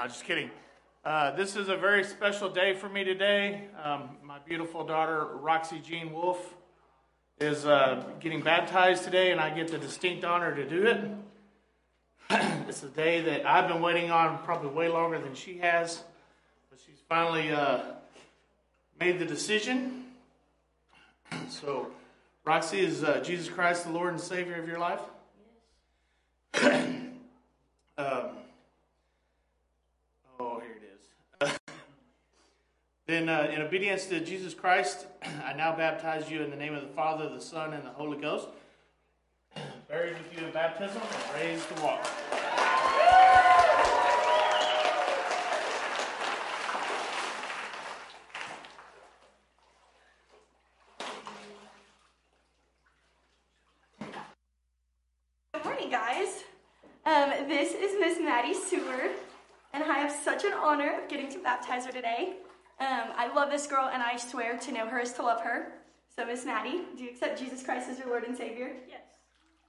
No, just kidding. Uh, this is a very special day for me today. Um, my beautiful daughter, Roxy Jean Wolf, is uh, getting baptized today, and I get the distinct honor to do it. it's a day that I've been waiting on probably way longer than she has, but she's finally uh, made the decision. So, Roxy, is uh, Jesus Christ the Lord and Savior of your life? Yes. um, oh, here it is. Then, uh, in obedience to Jesus Christ, I now baptize you in the name of the Father, the Son, and the Holy Ghost. Buried with you in baptism and raised to walk. Good morning, guys. Um, this is Miss Maddie Seward, and I have such an honor of getting to baptize her today. Um, I love this girl, and I swear to know her is to love her. So, Miss Maddie, do you accept Jesus Christ as your Lord and Savior? Yes.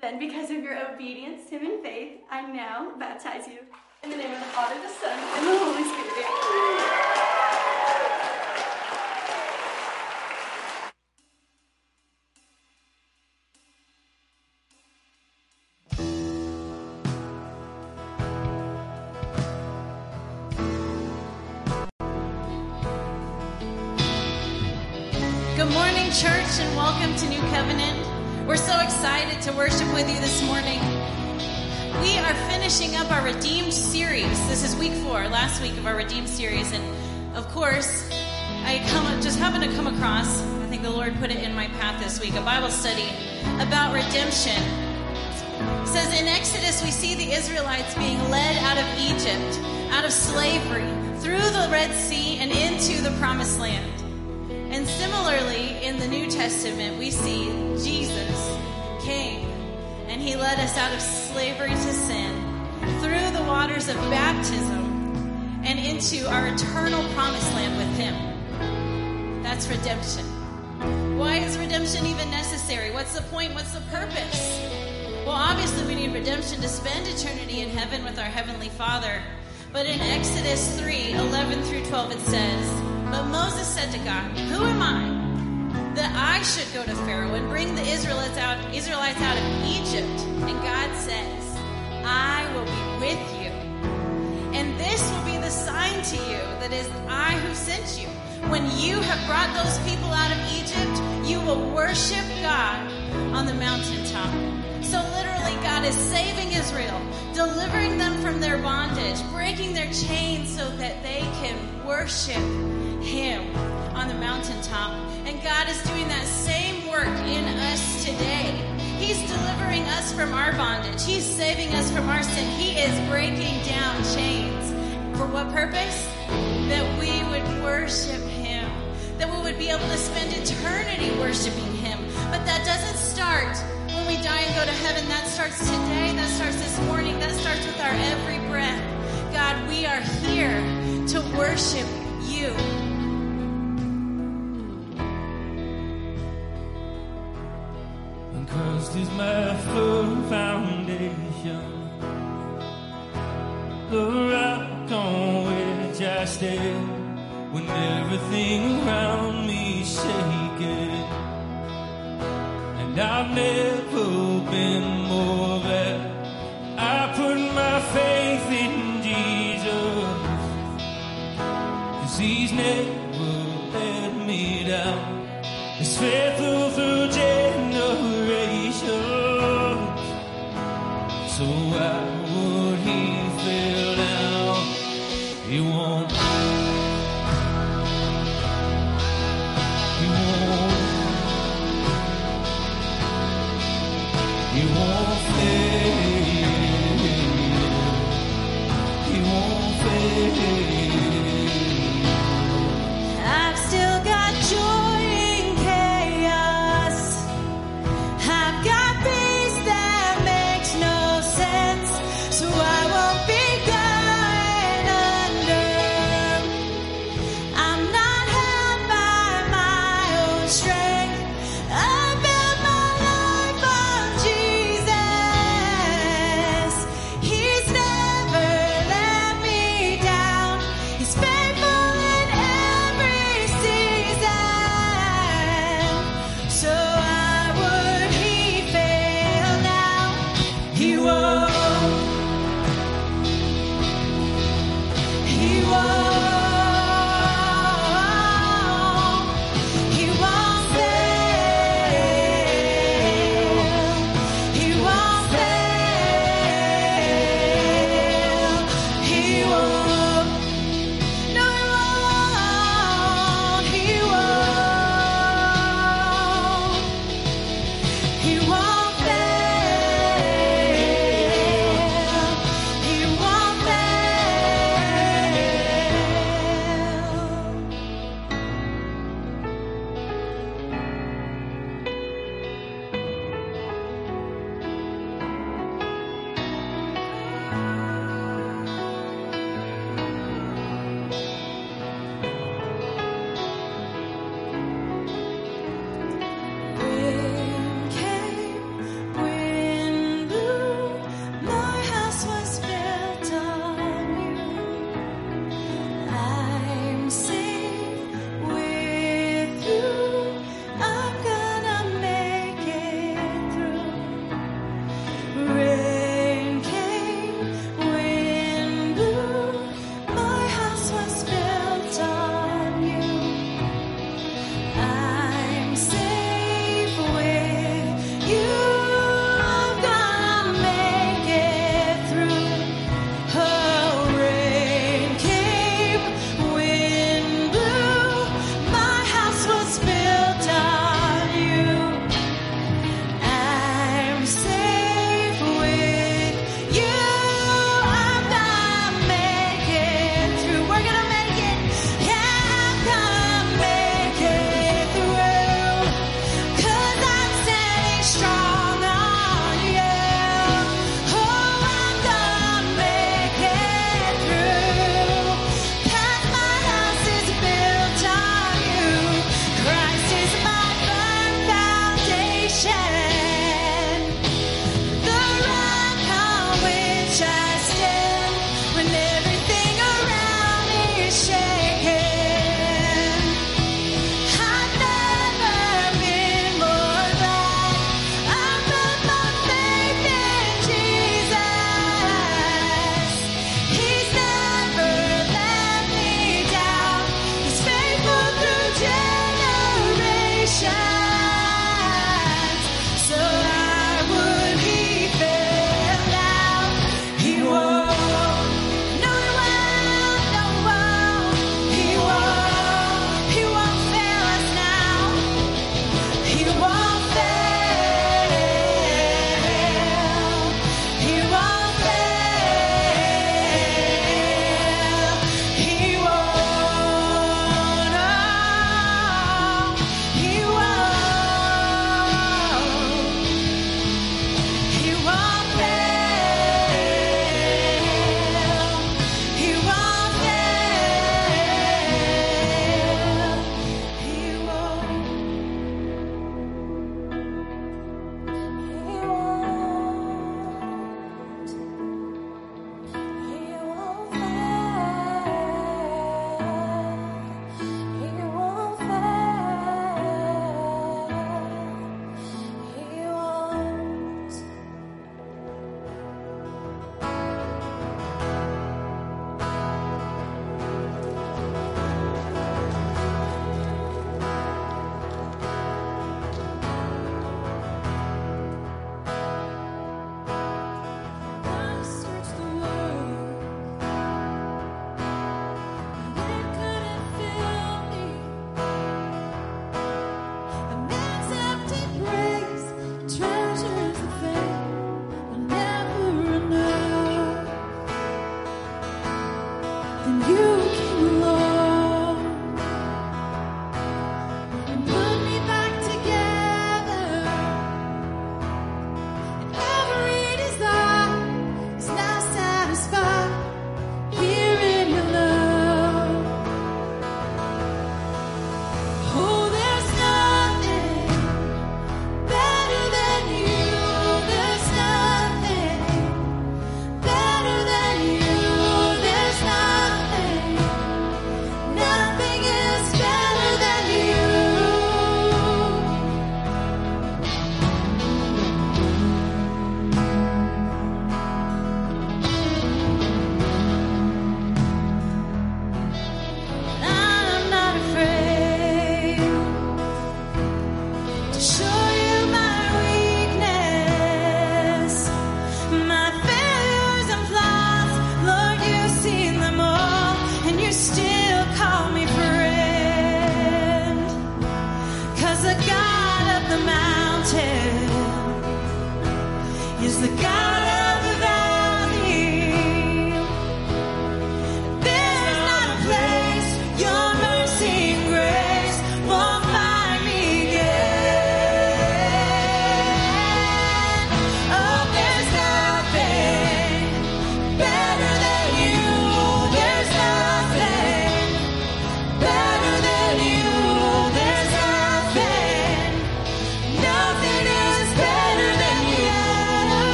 Then, because of your obedience to Him in faith, I now baptize you in the name of the Father, the Son, and the Holy Spirit. Course, I come just happened to come across, I think the Lord put it in my path this week, a Bible study about redemption. It says in Exodus, we see the Israelites being led out of Egypt, out of slavery, through the Red Sea and into the promised land. And similarly, in the New Testament, we see Jesus came and he led us out of slavery to sin through the waters of baptism and into our eternal promised land with him. That's redemption. Why is redemption even necessary? What's the point? What's the purpose? Well, obviously, we need redemption to spend eternity in heaven with our Heavenly Father. But in Exodus 3 11 through 12, it says, but Moses said to God, Who am I that I should go to Pharaoh and bring the Israelites out, Israelites out of Egypt? And God says, I will be with you. The sign to you that is I who sent you. When you have brought those people out of Egypt, you will worship God on the mountaintop. So literally, God is saving Israel, delivering them from their bondage, breaking their chains so that they can worship him on the mountaintop. And God is doing that same work in us today. He's delivering us from our bondage. He's saving us from our sin. He is breaking down chains. For what purpose? That we would worship Him. That we would be able to spend eternity worshiping Him. But that doesn't start when we die and go to heaven. That starts today. That starts this morning. That starts with our every breath. God, we are here to worship you. Christ is my firm foundation, the rock on which I stand when everything around me shaking. And I've never been more glad I put my faith in Jesus, cause he's never let me down. His faithful through generations, So why would? He won't.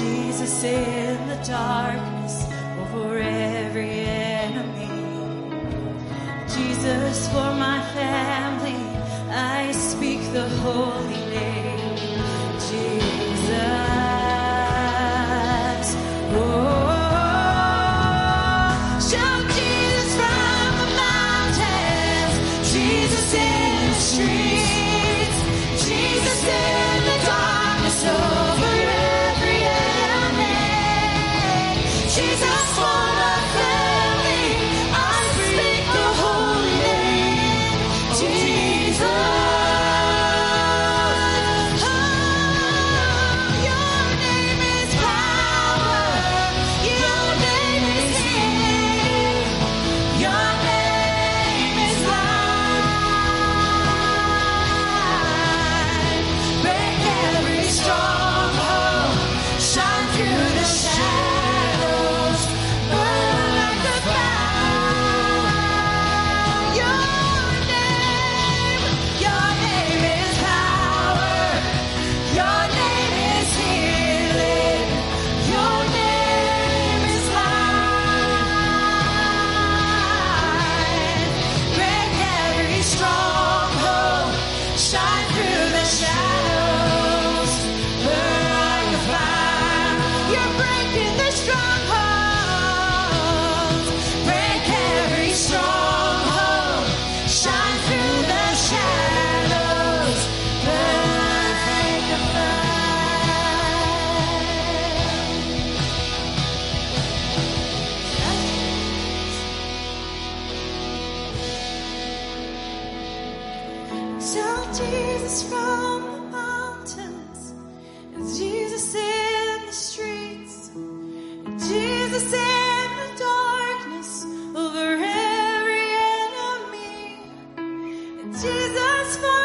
Jesus in the darkness over every enemy. Jesus for my family, I speak the holy name. Jesus for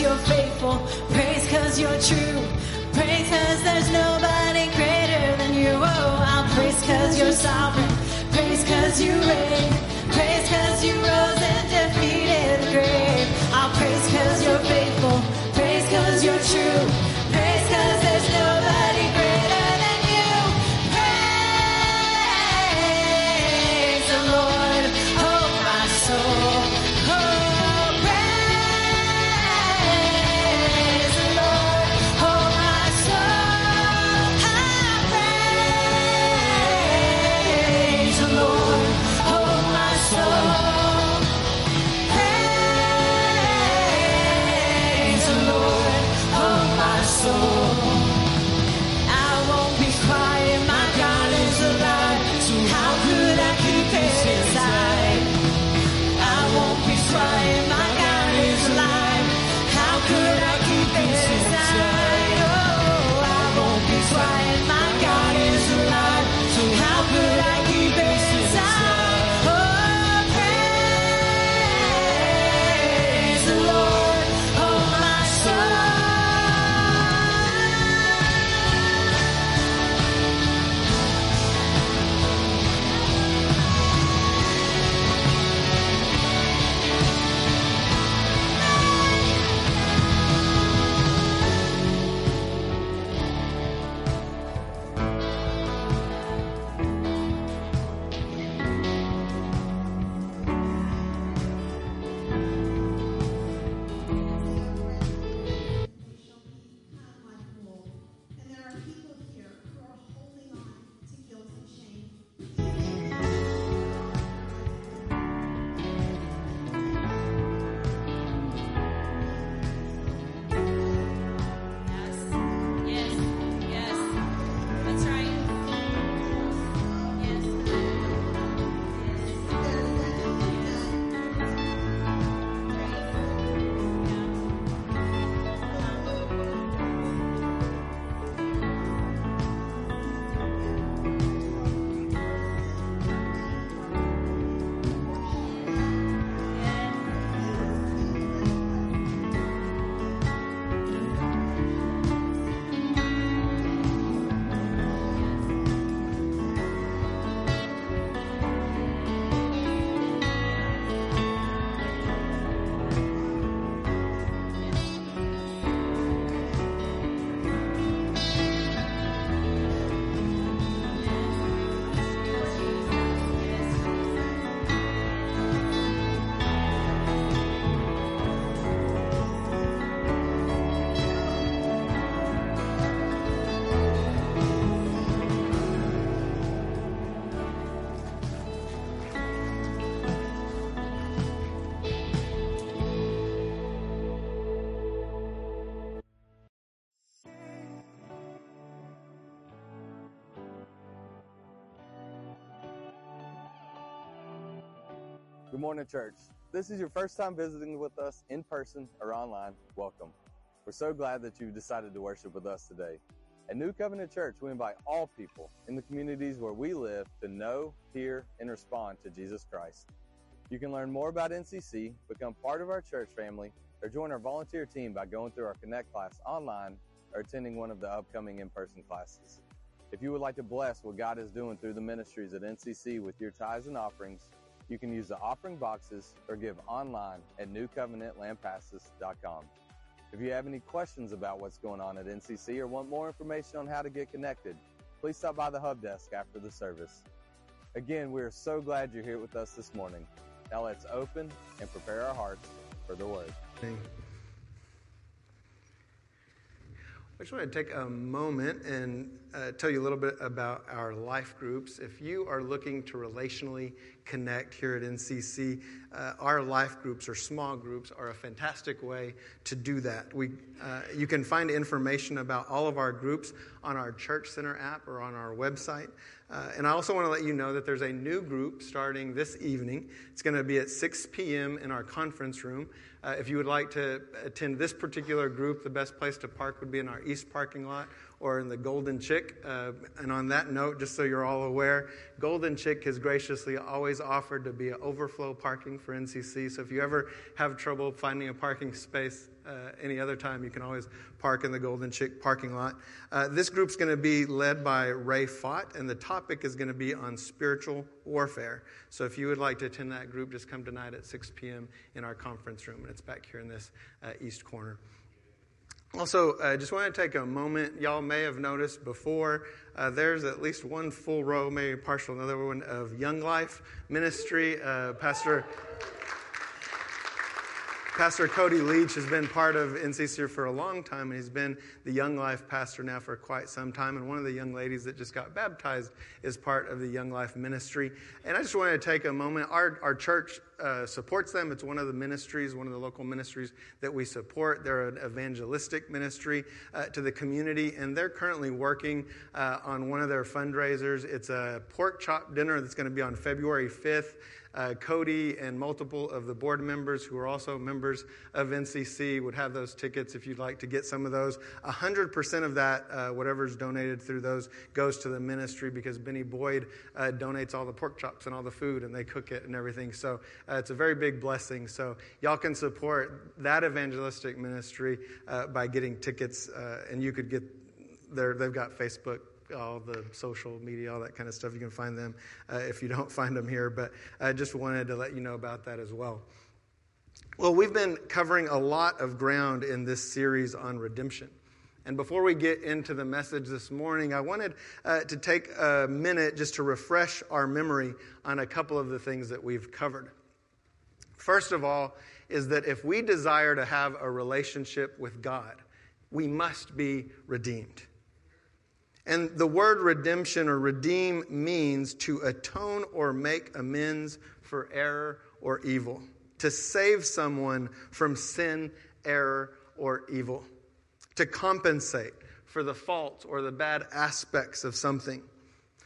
you're faithful. Praise cause you're true. Praise cause there's nobody greater than you. Oh, I'll praise cause you're sovereign. Praise cause you reign. Praise cause you rose and defeated the grave. I'll praise cause you're faithful. Praise cause you're true. Good morning, church. This is your first time visiting with us in person or online. Welcome. We're so glad that you've decided to worship with us today. At New Covenant Church, we invite all people in the communities where we live to know, hear, and respond to Jesus Christ. You can learn more about NCC, become part of our church family, or join our volunteer team by going through our Connect class online or attending one of the upcoming in-person classes. If you would like to bless what God is doing through the ministries at NCC with your tithes and offerings, you can use the offering boxes or give online at newcovenantlampasas.com. If you have any questions about what's going on at NCC or want more information on how to get connected, please stop by the hub desk after the service. Again, we are so glad you're here with us this morning. Now let's open and prepare our hearts for the word. I just want to take a moment and uh, tell you a little bit about our life groups. If you are looking to relationally connect here at NCC, uh, our life groups or small groups are a fantastic way to do that. We, uh, you can find information about all of our groups on our Church Center app or on our website. Uh, and I also want to let you know that there's a new group starting this evening. It's going to be at 6 p.m. in our conference room. Uh, if you would like to attend this particular group, the best place to park would be in our east parking lot or in the Golden Chick. Uh, and on that note, just so you're all aware, Golden Chick has graciously always offered to be an overflow parking for NCC. So if you ever have trouble finding a parking space uh, any other time, you can always park in the Golden Chick parking lot. Uh, this group's going to be led by Ray Fott, and the topic is going to be on spiritual warfare. So if you would like to attend that group, just come tonight at 6 p.m. in our conference room, and it's back here in this uh, east corner. Also, I uh, just want to take a moment. Y'all may have noticed before, uh, there's at least one full row, maybe partial, another one of Young Life Ministry. Uh, Pastor Pastor Cody Leach has been part of NCC for a long time, and he's been the Young Life pastor now for quite some time. And one of the young ladies that just got baptized is part of the Young Life ministry. And I just wanted to take a moment. Our, our church uh, supports them. It's one of the ministries, one of the local ministries that we support. They're an evangelistic ministry uh, to the community, and they're currently working uh, on one of their fundraisers. It's a pork chop dinner that's going to be on February 5th. Uh, Cody and multiple of the board members who are also members of NCC would have those tickets if you'd like to get some of those. 100% of that, uh, whatever is donated through those, goes to the ministry because Benny Boyd uh, donates all the pork chops and all the food and they cook it and everything. So uh, it's a very big blessing. So y'all can support that evangelistic ministry uh, by getting tickets, uh, and you could get there. They've got Facebook all the social media, all that kind of stuff. You can find them uh, if you don't find them here. But I just wanted to let you know about that as well. Well, we've been covering a lot of ground in this series on redemption. And before we get into the message this morning, I wanted uh, to take a minute just to refresh our memory on a couple of the things that we've covered. First of all, is that if we desire to have a relationship with God, we must be redeemed. And the word redemption or redeem means to atone or make amends for error or evil, to save someone from sin, error, or evil, to compensate for the fault or the bad aspects of something.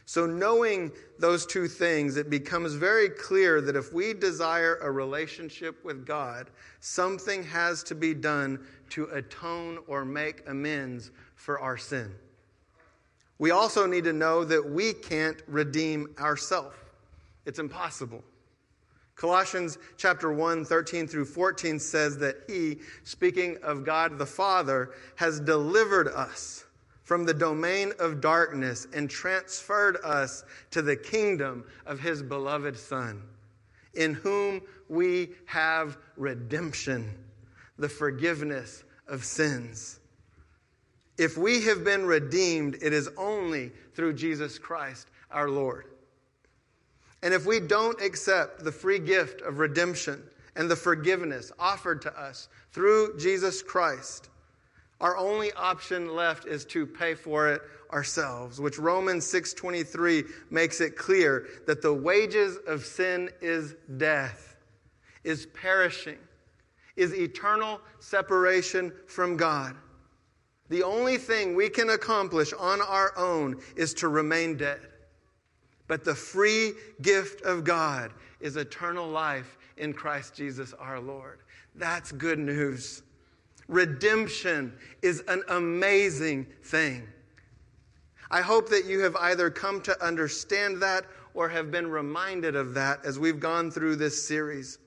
So, knowing those two things, it becomes very clear that if we desire a relationship with God, something has to be done to atone or make amends for our sin. We also need to know that we can't redeem ourselves. It's impossible. Colossians chapter 1, 13 through 14 says that he, speaking of God the Father, has delivered us from the domain of darkness and transferred us to the kingdom of his beloved Son, in whom we have redemption, the forgiveness of sins. If we have been redeemed, it is only through Jesus Christ our Lord. And if we don't accept the free gift of redemption and the forgiveness offered to us through Jesus Christ, our only option left is to pay for it ourselves, which Romans 6:23 makes it clear that the wages of sin is death, is perishing, is eternal separation from God. The only thing we can accomplish on our own is to remain dead. But the free gift of God is eternal life in Christ Jesus our Lord. That's good news. Redemption is an amazing thing. I hope that you have either come to understand that or have been reminded of that as we've gone through this series.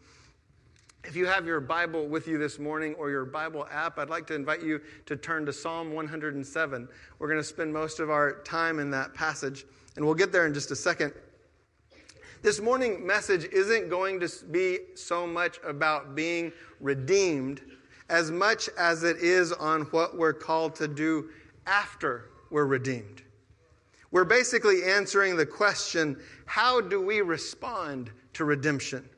If you have your Bible with you this morning or your Bible app, I'd like to invite you to turn to Psalm 107. We're going to spend most of our time in that passage, and we'll get there in just a second. This morning message isn't going to be so much about being redeemed as much as it is on what we're called to do after we're redeemed. We're basically answering the question how do we respond to redemption?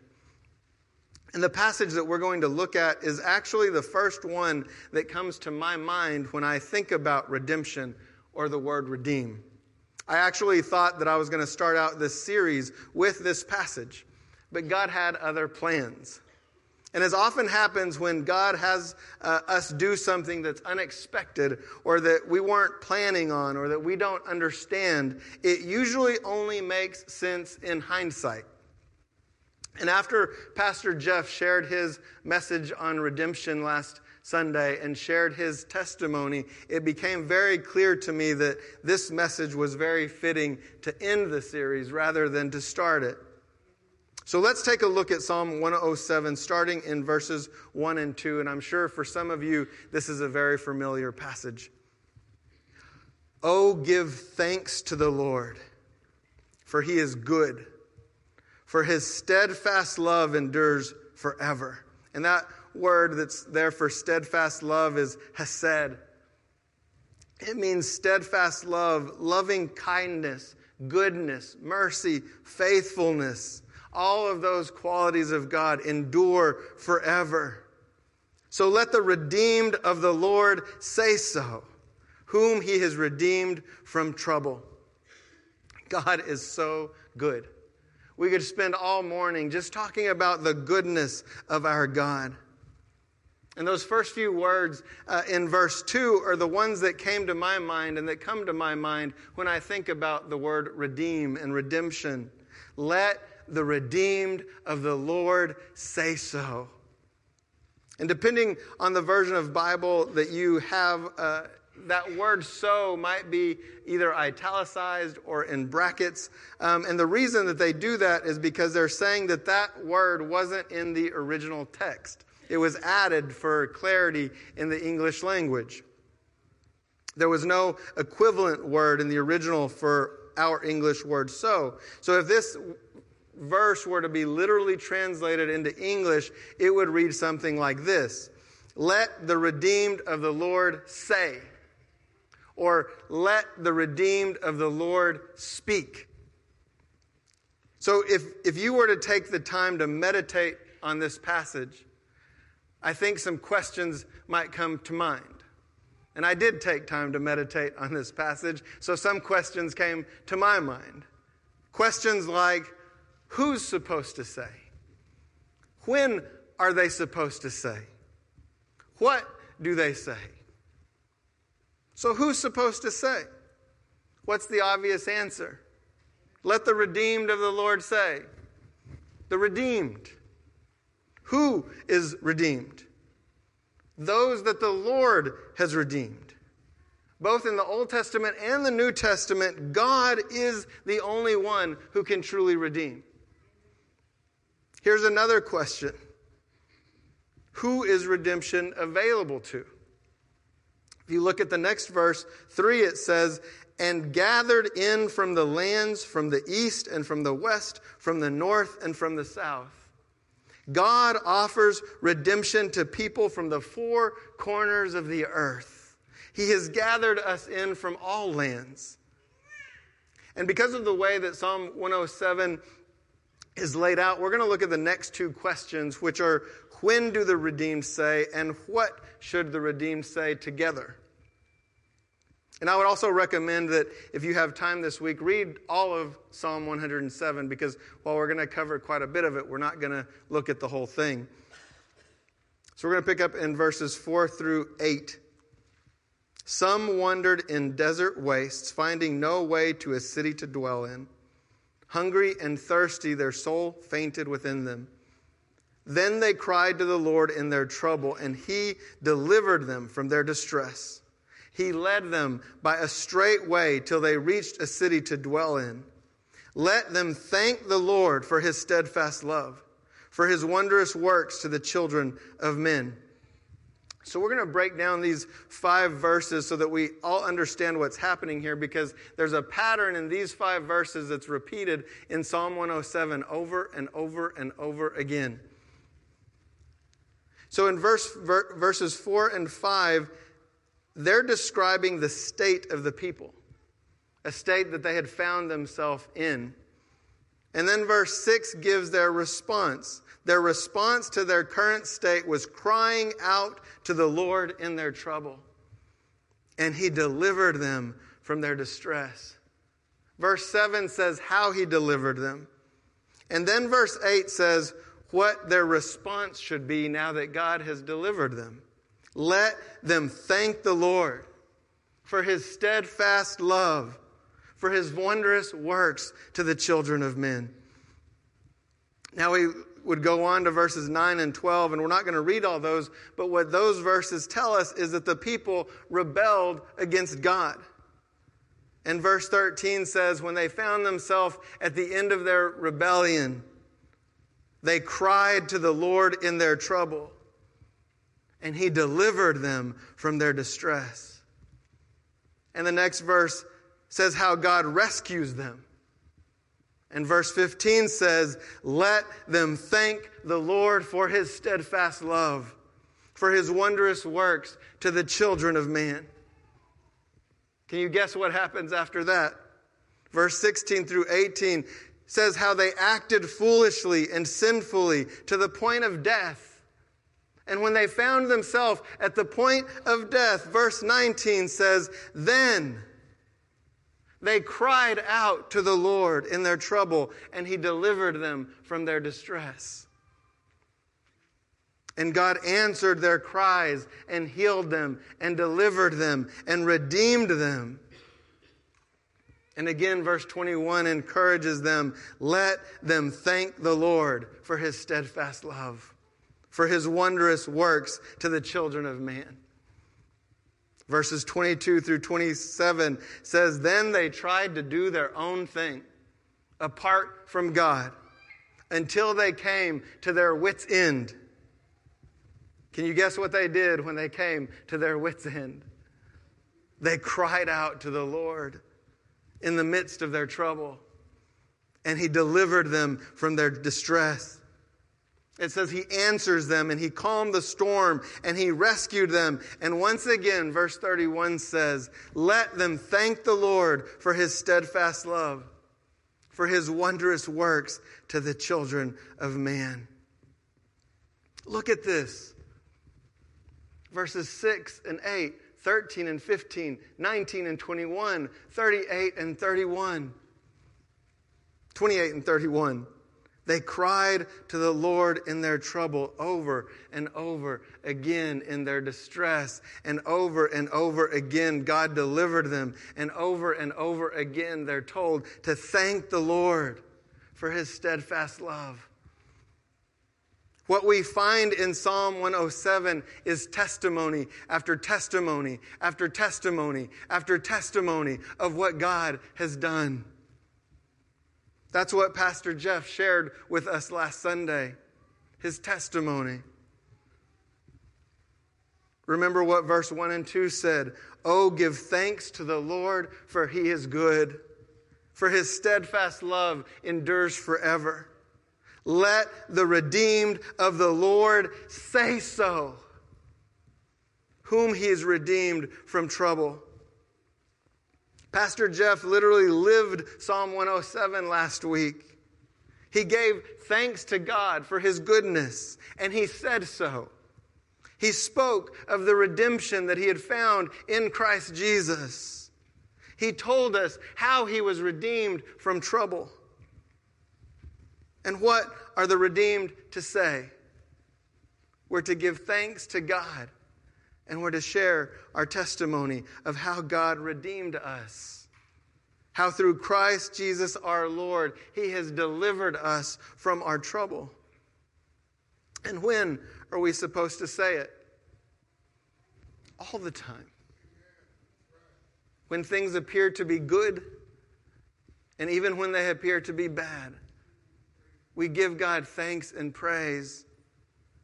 And the passage that we're going to look at is actually the first one that comes to my mind when I think about redemption or the word redeem. I actually thought that I was going to start out this series with this passage, but God had other plans. And as often happens when God has uh, us do something that's unexpected or that we weren't planning on or that we don't understand, it usually only makes sense in hindsight. And after Pastor Jeff shared his message on redemption last Sunday and shared his testimony, it became very clear to me that this message was very fitting to end the series rather than to start it. So let's take a look at Psalm 107, starting in verses 1 and 2. And I'm sure for some of you, this is a very familiar passage. Oh, give thanks to the Lord, for he is good, for his steadfast love endures forever. And that word that's there for steadfast love is hesed. It means steadfast love, loving kindness, goodness, mercy, faithfulness all of those qualities of God endure forever. So let the redeemed of the Lord say so, whom he has redeemed from trouble. God is so good. We could spend all morning just talking about the goodness of our God. And those first few words uh, in verse 2 are the ones that came to my mind and that come to my mind when I think about the word redeem and redemption. Let the redeemed of the Lord say so. And depending on the version of Bible that you have, uh, that word so might be either italicized or in brackets. Um, and the reason that they do that is because they're saying that that word wasn't in the original text. It was added for clarity in the English language. There was no equivalent word in the original for our English word so. So if this verse were to be literally translated into English, it would read something like this Let the redeemed of the Lord say, or let the redeemed of the Lord speak. So if, if you were to take the time to meditate on this passage, I think some questions might come to mind. And I did take time to meditate on this passage, so some questions came to my mind. Questions like, Who's supposed to say? When are they supposed to say? What do they say? So, who's supposed to say? What's the obvious answer? Let the redeemed of the Lord say. The redeemed. Who is redeemed? Those that the Lord has redeemed. Both in the Old Testament and the New Testament, God is the only one who can truly redeem. Here's another question Who is redemption available to? If you look at the next verse, 3, it says, And gathered in from the lands, from the east and from the west, from the north and from the south. God offers redemption to people from the four corners of the earth. He has gathered us in from all lands. And because of the way that Psalm 107 is laid out, we're going to look at the next two questions, which are when do the redeemed say, and what should the redeemed say together? And I would also recommend that if you have time this week, read all of Psalm 107 because while we're going to cover quite a bit of it, we're not going to look at the whole thing. So we're going to pick up in verses 4 through 8. Some wandered in desert wastes, finding no way to a city to dwell in. Hungry and thirsty, their soul fainted within them. Then they cried to the Lord in their trouble, and he delivered them from their distress. He led them by a straight way till they reached a city to dwell in. Let them thank the Lord for his steadfast love, for his wondrous works to the children of men. So, we're going to break down these five verses so that we all understand what's happening here because there's a pattern in these five verses that's repeated in Psalm 107 over and over and over again. So, in verse, ver, verses 4 and 5, they're describing the state of the people, a state that they had found themselves in. And then verse 6 gives their response. Their response to their current state was crying out to the Lord in their trouble. And he delivered them from their distress. Verse 7 says how he delivered them. And then verse 8 says what their response should be now that God has delivered them. Let them thank the Lord for his steadfast love, for his wondrous works to the children of men. Now we would go on to verses 9 and 12, and we're not going to read all those, but what those verses tell us is that the people rebelled against God. And verse 13 says, when they found themselves at the end of their rebellion, they cried to the Lord in their trouble, and He delivered them from their distress. And the next verse says how God rescues them. And verse 15 says, Let them thank the Lord for his steadfast love, for his wondrous works to the children of man. Can you guess what happens after that? Verse 16 through 18 says how they acted foolishly and sinfully to the point of death. And when they found themselves at the point of death, verse 19 says, Then they cried out to the Lord in their trouble, and He delivered them from their distress. And God answered their cries and healed them and delivered them and redeemed them. And again, verse 21 encourages them let them thank the Lord for his steadfast love, for his wondrous works to the children of man. Verses 22 through 27 says, Then they tried to do their own thing apart from God until they came to their wits' end. Can you guess what they did when they came to their wits' end? They cried out to the Lord in the midst of their trouble, and He delivered them from their distress. It says he answers them and he calmed the storm and he rescued them. And once again, verse 31 says, Let them thank the Lord for his steadfast love, for his wondrous works to the children of man. Look at this. Verses 6 and 8, 13 and 15, 19 and 21, 38 and 31. 28 and 31. They cried to the Lord in their trouble over and over again in their distress. And over and over again, God delivered them. And over and over again, they're told to thank the Lord for his steadfast love. What we find in Psalm 107 is testimony after testimony after testimony after testimony of what God has done. That's what Pastor Jeff shared with us last Sunday, his testimony. Remember what verse 1 and 2 said Oh, give thanks to the Lord, for he is good, for his steadfast love endures forever. Let the redeemed of the Lord say so, whom he has redeemed from trouble. Pastor Jeff literally lived Psalm 107 last week. He gave thanks to God for his goodness, and he said so. He spoke of the redemption that he had found in Christ Jesus. He told us how he was redeemed from trouble. And what are the redeemed to say? We're to give thanks to God and we're to share our testimony of how God redeemed us. How through Christ Jesus our Lord, He has delivered us from our trouble. And when are we supposed to say it? All the time. When things appear to be good, and even when they appear to be bad, we give God thanks and praise.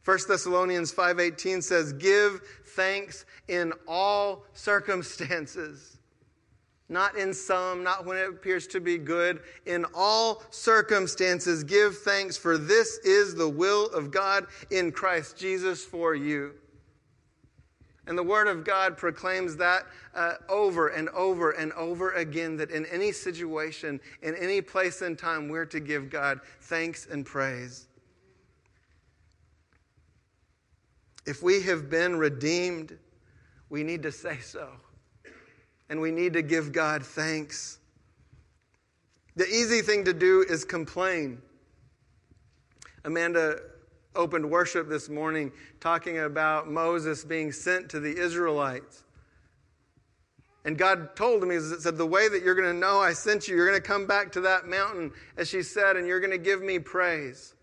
1 Thessalonians 5:18 says, "Give thanks in all circumstances." Not in some, not when it appears to be good. In all circumstances, give thanks, for this is the will of God in Christ Jesus for you. And the Word of God proclaims that uh, over and over and over again that in any situation, in any place and time, we're to give God thanks and praise. If we have been redeemed, we need to say so and we need to give God thanks. The easy thing to do is complain. Amanda opened worship this morning talking about Moses being sent to the Israelites. And God told him, He said, The way that you're going to know I sent you, you're going to come back to that mountain, as she said, and you're going to give me praise.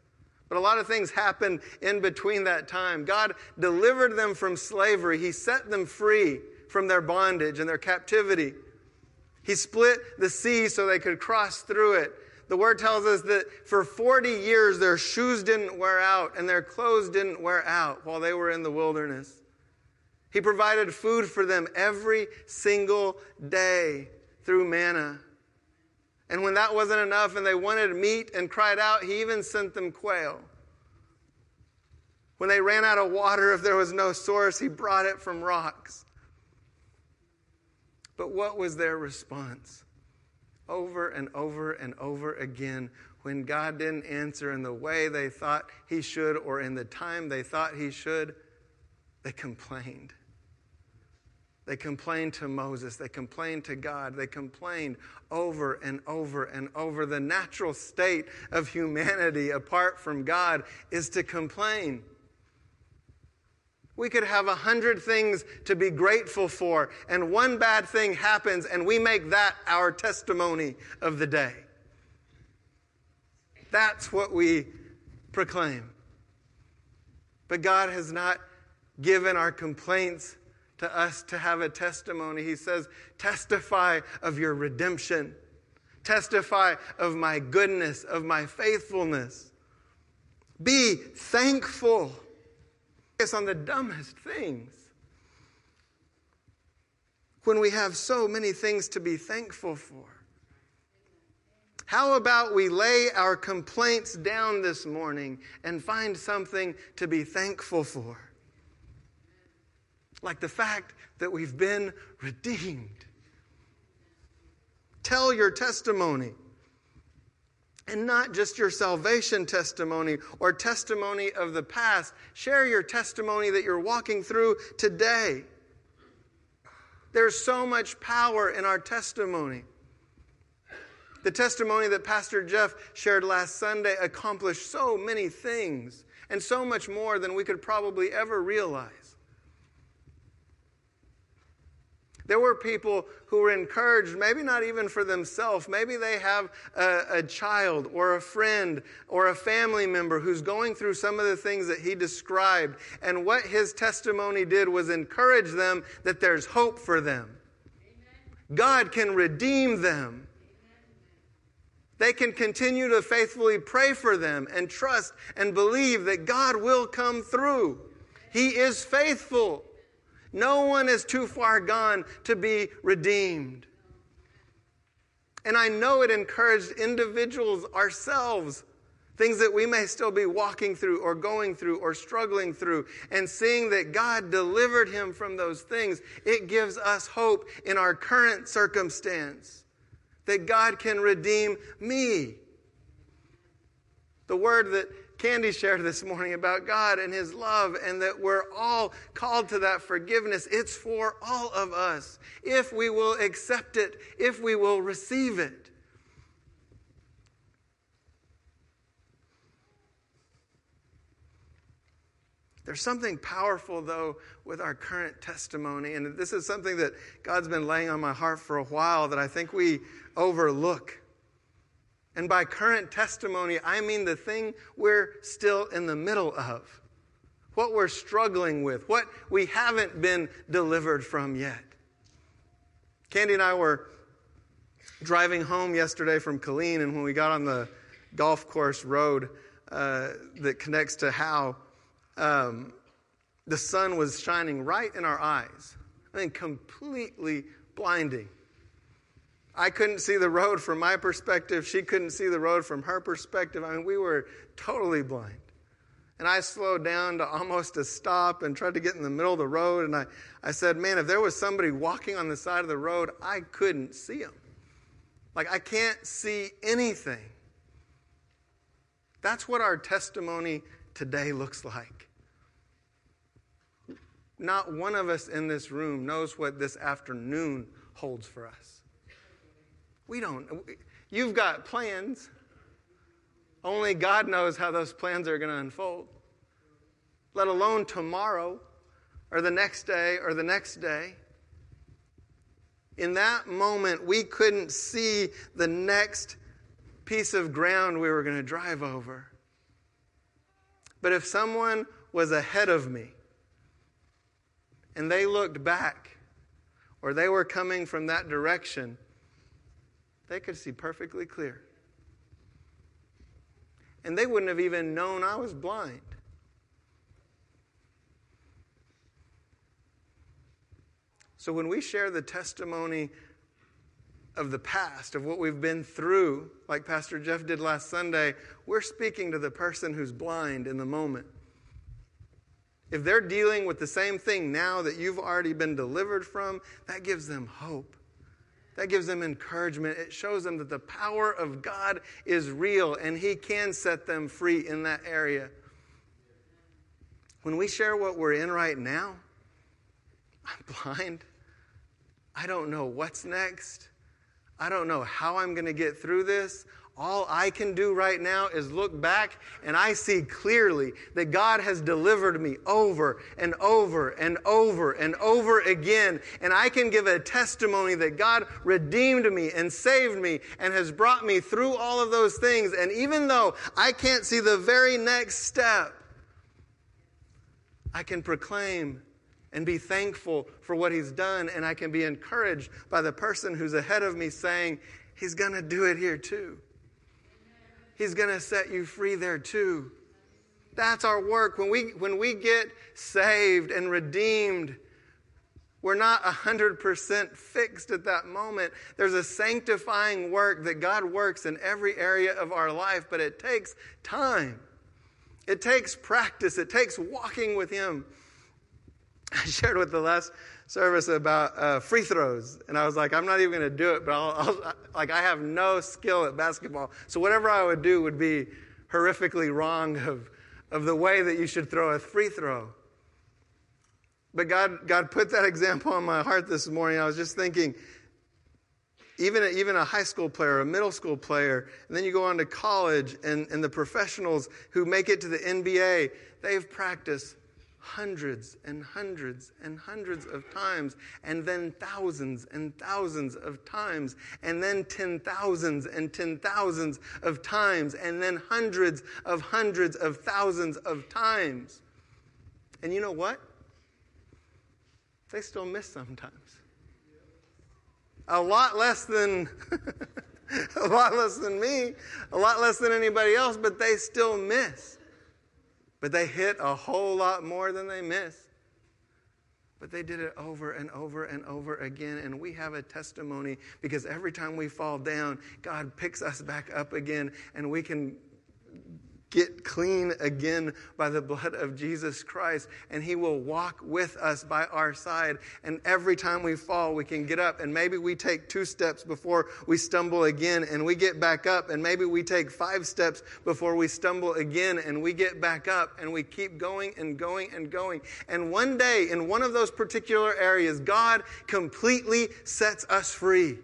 But a lot of things happened in between that time. God delivered them from slavery, He set them free from their bondage and their captivity. He split the sea so they could cross through it. The word tells us that for 40 years their shoes didn't wear out and their clothes didn't wear out while they were in the wilderness. He provided food for them every single day through manna. And when that wasn't enough and they wanted meat and cried out, he even sent them quail. When they ran out of water, if there was no source, he brought it from rocks. But what was their response? Over and over and over again, when God didn't answer in the way they thought He should or in the time they thought He should, they complained. They complained to Moses. They complained to God. They complained over and over and over. The natural state of humanity apart from God is to complain. We could have a hundred things to be grateful for, and one bad thing happens, and we make that our testimony of the day. That's what we proclaim. But God has not given our complaints to us to have a testimony. He says, Testify of your redemption, testify of my goodness, of my faithfulness. Be thankful focus on the dumbest things when we have so many things to be thankful for. How about we lay our complaints down this morning and find something to be thankful for? Like the fact that we've been redeemed. Tell your testimony. And not just your salvation testimony or testimony of the past. Share your testimony that you're walking through today. There's so much power in our testimony. The testimony that Pastor Jeff shared last Sunday accomplished so many things and so much more than we could probably ever realize. There were people who were encouraged, maybe not even for themselves. Maybe they have a, a, child or a friend or a family member who's going through some of the things that he described. And what his testimony did was encourage them that there's hope for them. Amen. God can redeem them. They can continue to faithfully pray for them and trust and believe that God will come through. He is faithful. No one is too far gone to be redeemed. And I know it encouraged individuals ourselves, things that we may still be walking through or going through or struggling through, and seeing that God delivered him from those things, it gives us hope in our current circumstance that God can redeem me. The word that Candy shared this morning about God and His love, and that we're all called to that forgiveness. It's for all of us if we will accept it, if we will receive it. There's something powerful, though, with our current testimony. And this is something that God's been laying on my heart for a while that I think we overlook. And by current testimony, I mean the thing we're still in the middle of. what we're struggling with, what we haven't been delivered from yet. Candy and I were driving home yesterday from Killeen, and when we got on the golf course road uh, that connects to Howe, um, the sun was shining right in our eyes. I mean, completely blinding. I couldn't see the road from my perspective. She couldn't see the road from her perspective. I mean, we were totally blind. And I slowed down to almost a stop and tried to get in the middle of the road. And I, I said, Man, if there was somebody walking on the side of the road, I couldn't see them. Like, I can't see anything. That's what our testimony today looks like. Not one of us in this room knows what this afternoon holds for us. We don't. You've got plans. Only God knows how those plans are going to unfold, let alone tomorrow or the next day or the next day. In that moment, we couldn't see the next piece of ground we were going to drive over. But if someone was ahead of me and they looked back or they were coming from that direction, they could see perfectly clear. And they wouldn't have even known I was blind. So when we share the testimony of the past, of what we've been through, like Pastor Jeff did last Sunday, we're speaking to the person who's blind in the moment. If they're dealing with the same thing now that you've already been delivered from, that gives them hope. That gives them encouragement. It shows them that the power of God is real and He can set them free in that area. When we share what we're in right now, I'm blind. I don't know what's next. I don't know how I'm going to get through this. All I can do right now is look back and I see clearly that God has delivered me over and over and over and over again. And I can give a testimony that God redeemed me and saved me and has brought me through all of those things. And even though I can't see the very next step, I can proclaim and be thankful for what He's done. And I can be encouraged by the person who's ahead of me saying, He's going to do it here too. He's going to set you free there too. That's our work. When we, when we get saved and redeemed, we're not 100% fixed at that moment. There's a sanctifying work that God works in every area of our life, but it takes time. It takes practice. It takes walking with Him. I shared with the last service about uh, free throws, and I was like, I'm not even going to do it, but I'll, I'll, like I have no skill at basketball, so whatever I would do would be horrifically wrong of of the way that you should throw a free throw. But God, God put that example on my heart this morning. I was just thinking, even a, even a high school player, a middle school player, and then you go on to college, and, and the professionals who make it to the NBA, they've practiced hundreds and hundreds and hundreds of times, and then thousands and thousands of times, and then ten thousands and ten thousands of times, and then hundreds of hundreds of thousands of times. And you know what? They still miss sometimes. A lot less than. a lot less than me, a lot less than anybody else, but they still miss. But they hit a whole lot more than they missed. But they did it over and over and over again. And we have a testimony because every time we fall down, God picks us back up again and we can get clean again by the blood of Jesus Christ, and He will walk with us by our side. And every time we fall, we can get up, and maybe we take two steps before we stumble again, and we get back up, and maybe we take five steps before we stumble again, and we get back up, and we keep going and going and going. And one day, in one of those particular areas, God completely sets us free.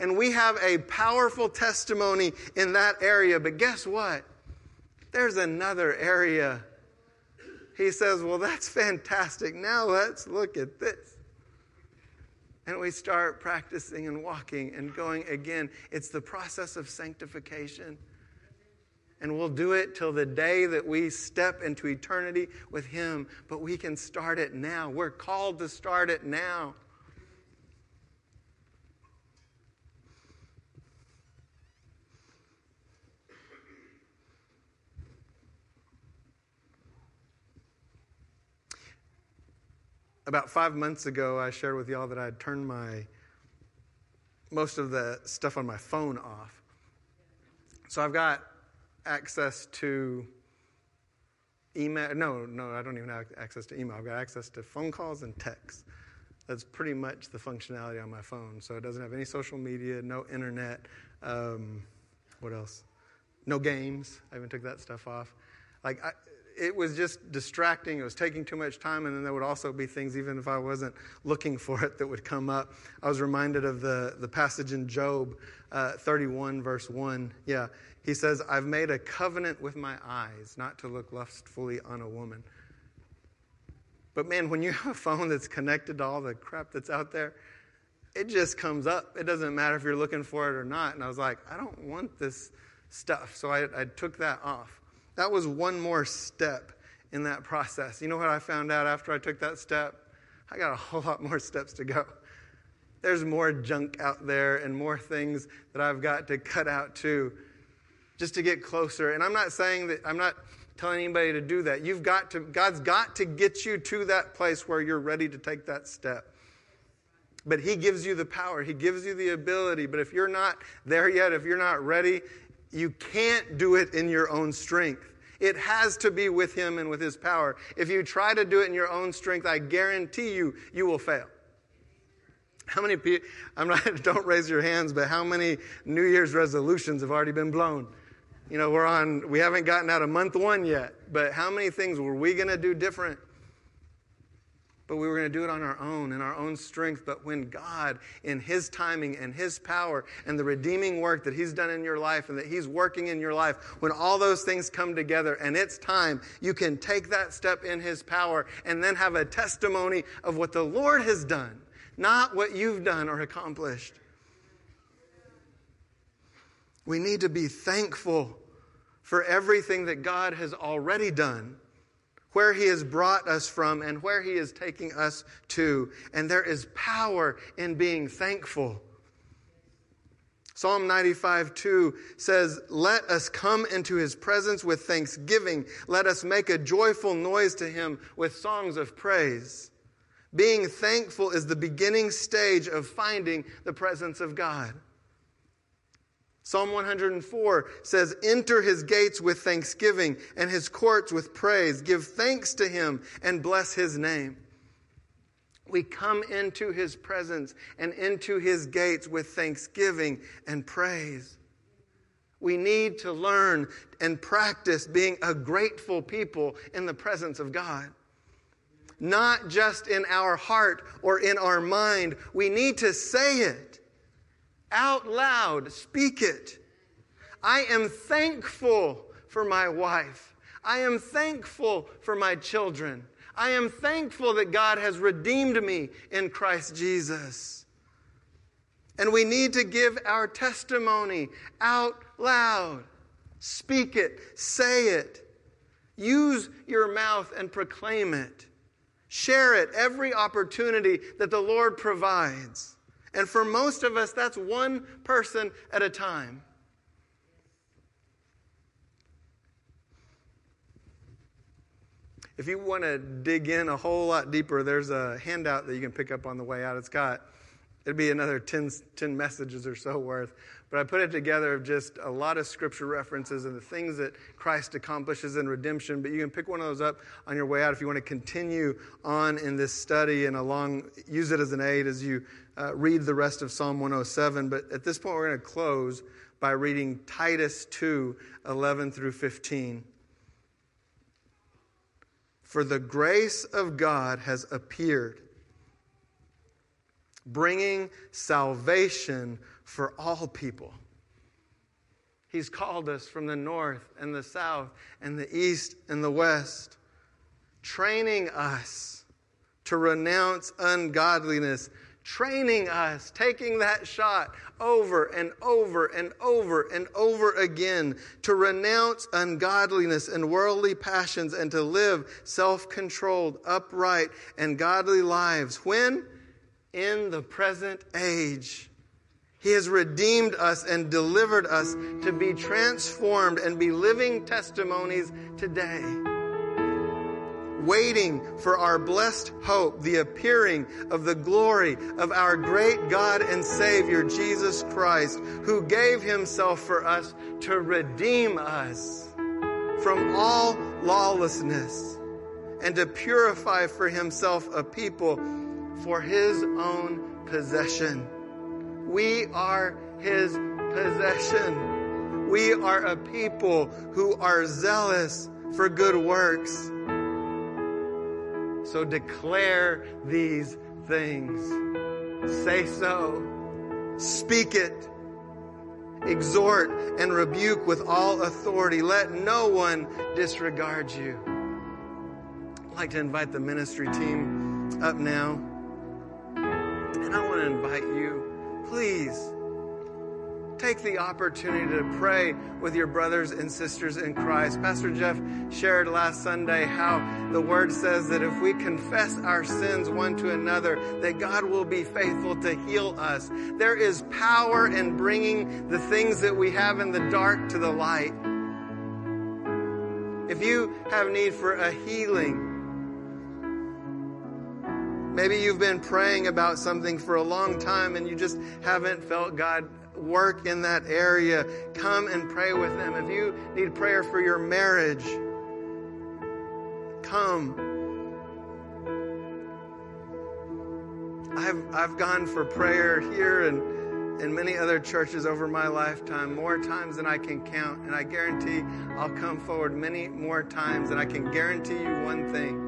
And we have a powerful testimony in that area. But guess what? There's another area. He says, Well, that's fantastic. Now let's look at this. And we start practicing and walking and going again. It's the process of sanctification. and we'll do it till the day that we step into eternity with Him. But we can start it now. We're called to start it now. About five months ago, I shared with y'all that I had turned my most of the stuff on my phone off. So I've got access to email. No, no, I don't even have access to email. I've got access to phone calls and texts. That's pretty much the functionality on my phone. So it doesn't have any social media, no internet. Um, what else? No games. I even took that stuff off. Like, I, it was just distracting. It was taking too much time, and then there would also be things, even if I wasn't looking for it, that would come up. I was reminded of the, the passage in Job uh, 31, verse 1. Yeah, he says, I've made a covenant with my eyes not to look lustfully on a woman. But man, when you have a phone that's connected to all the crap that's out there, it just comes up. It doesn't matter if you're looking for it or not. And I was like, I don't want this stuff. So I, I took that off. That was one more step in that process. You know what I found out after I took that step? I got a whole lot more steps to go. There's more junk out there and more things that I've got to cut out too, just to get closer. And I'm not saying that, I'm not telling anybody to do that. You've got to, God's got to get you to that place where you're ready to take that step. But He gives you the power, He gives you the ability. But if you're not there yet, if you're not ready, you can't do it in your own strength. It has to be with Him and with His power. If you try to do it in your own strength, I guarantee you, you will fail. How many people, I'm not, don't raise your hands, but how many New Year's resolutions have already been blown? You know, we're on, we haven't gotten out of month one yet, but how many things were we going to do different but we were going to do it on our own, in our own strength. But when God, in His timing and His power and the redeeming work that He's done in your life and that He's working in your life, when all those things come together and it's time, you can take that step in His power and then have a testimony of what the Lord has done, not what you've done or accomplished. We need to be thankful for everything that God has already done where He has brought us from and where He is taking us to. And there is power in being thankful. Psalm 95 2 says, Let us come into his presence with thanksgiving. Let us make a joyful noise to him with songs of praise. Being thankful is the beginning stage of finding the presence of God. Psalm 104 says, Enter his gates with thanksgiving and his courts with praise. Give thanks to him and bless his name. We come into his presence and into his gates with thanksgiving and praise. We need to learn and practice being a grateful people in the presence of God. Not just in our heart or in our mind. We need to say it out loud, speak it. I am thankful for my wife. I am thankful for my children. I am thankful that God has redeemed me in Christ Jesus. And we need to give our testimony out loud. Speak it, say it. Use your mouth and proclaim it. Share it every opportunity that the Lord provides. And for most of us, that's one person at a time. If you want to dig in a whole lot deeper, there's a handout that you can pick up on the way out. It's got, it'd be another 10, 10 messages or so worth. But I put it together of just a lot of scripture references and the things that Christ accomplishes in redemption. But you can pick one of those up on your way out if you want to continue on in this study and along, use it as an aid as you uh, read the rest of Psalm 107. But at this point, we're going to close by reading Titus 2 11 through 15. For the grace of God has appeared, bringing salvation for all people. He's called us from the north and the south and the east and the west, training us to renounce ungodliness, training us, taking that shot over and over and over and over again to renounce ungodliness and worldly passions and to live self controlled, upright, and godly lives. When? In the present age. He has redeemed us and delivered us to be transformed and be living testimonies today waiting for our blessed hope, the appearing of the glory of our great God and Savior, Jesus Christ, who gave himself for us to redeem us from all lawlessness and to purify for himself a people for his own possession. We are his possession. We are a people who are zealous for good works. So declare these things. Say so. Speak it. Exhort and rebuke with all authority. Let no one disregard you. I'd like to invite the ministry team up now. And I want to invite you, please take the opportunity to pray with your brothers and sisters in Christ. Pastor Jeff shared last Sunday how the word says that if we confess our sins one to another, that God will be faithful to heal us. There is power in bringing the things that we have in the dark to the light. If you have need for a healing, Maybe you've been praying about something for a long time and you just haven't felt God work in that area. Come and pray with them. If you need prayer for your marriage, come. I've, I've gone for prayer here and in many other churches over my lifetime more times than I can count. And I guarantee I'll come forward many more times. And I can guarantee you one thing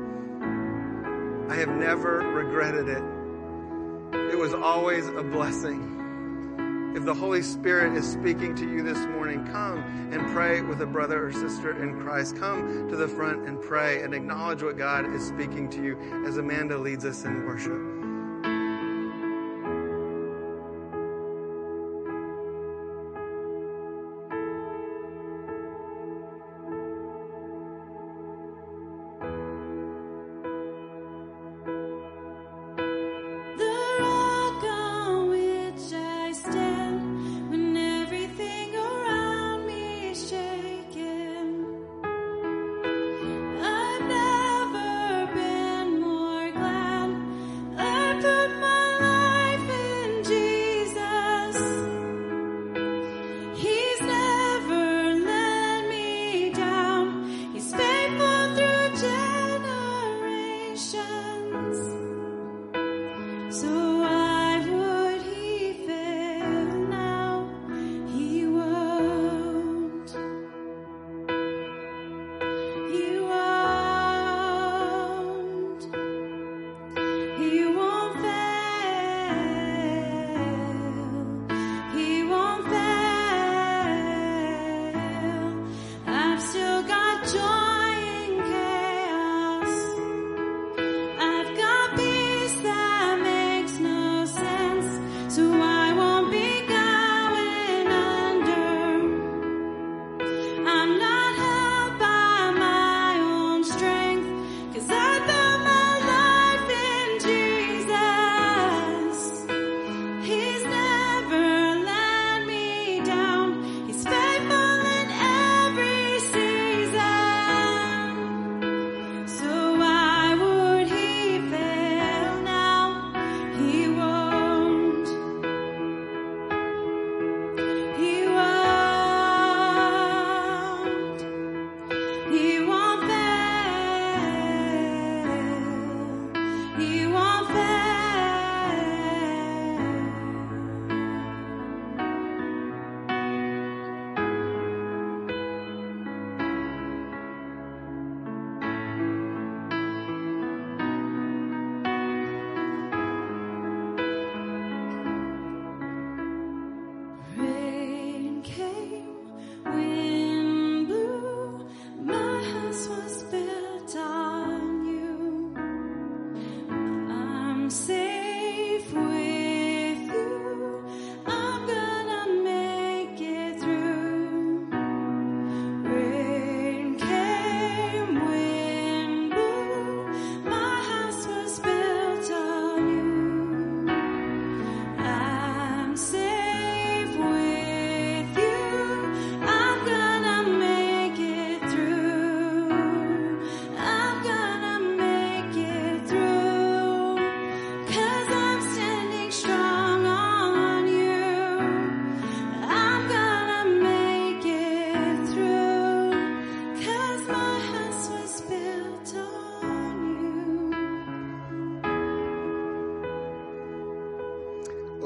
I have never regretted it. It was always a blessing. If the Holy Spirit is speaking to you this morning, come and pray with a brother or sister in Christ. Come to the front and pray and acknowledge what God is speaking to you as Amanda leads us in worship.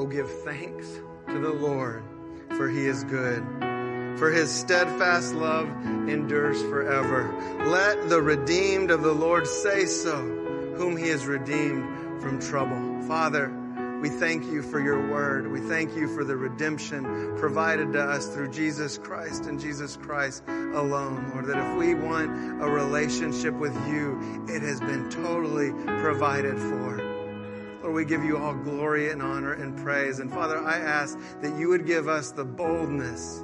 Give thanks to the Lord, for he is good. For his steadfast love endures forever. Let the redeemed of the Lord say so, whom he has redeemed from trouble. Father, we thank you for your word. We thank you for the redemption provided to us through Jesus Christ and Jesus Christ alone, Lord. That if we want a relationship with you, it has been totally provided for. We give you all glory and honor and praise. And Father, I ask that you would give us the boldness,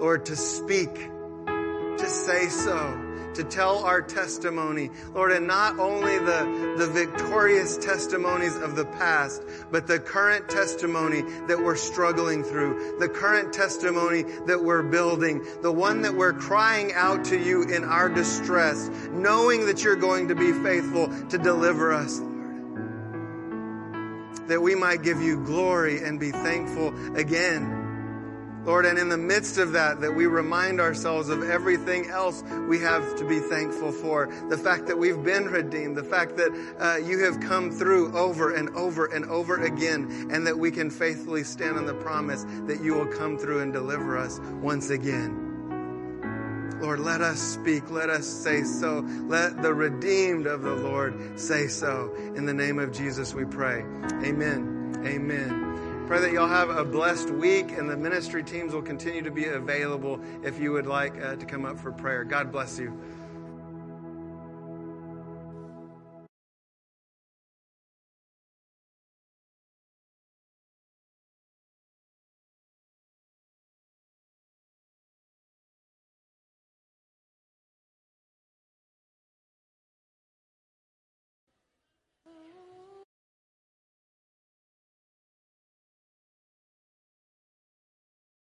Lord, to speak, to say so to tell our testimony, Lord, and not only the, the victorious testimonies of the past, but the current testimony that we're struggling through, the current testimony that we're building, the one that we're crying out to you in our distress, knowing that you're going to be faithful to deliver us. That we might give you glory and be thankful again Lord, and in the midst of that, that we remind ourselves of everything else we have to be thankful for. The fact that we've been redeemed, the fact that uh, you have come through over and over and over again, and that we can faithfully stand on the promise that you will come through and deliver us once again. Lord, let us speak. Let us say so. Let the redeemed of the Lord say so. In the name of Jesus, we pray. Amen. Amen. Pray that y'all have a blessed week, and the ministry teams will continue to be available if you would like uh, to come up for prayer. God bless you.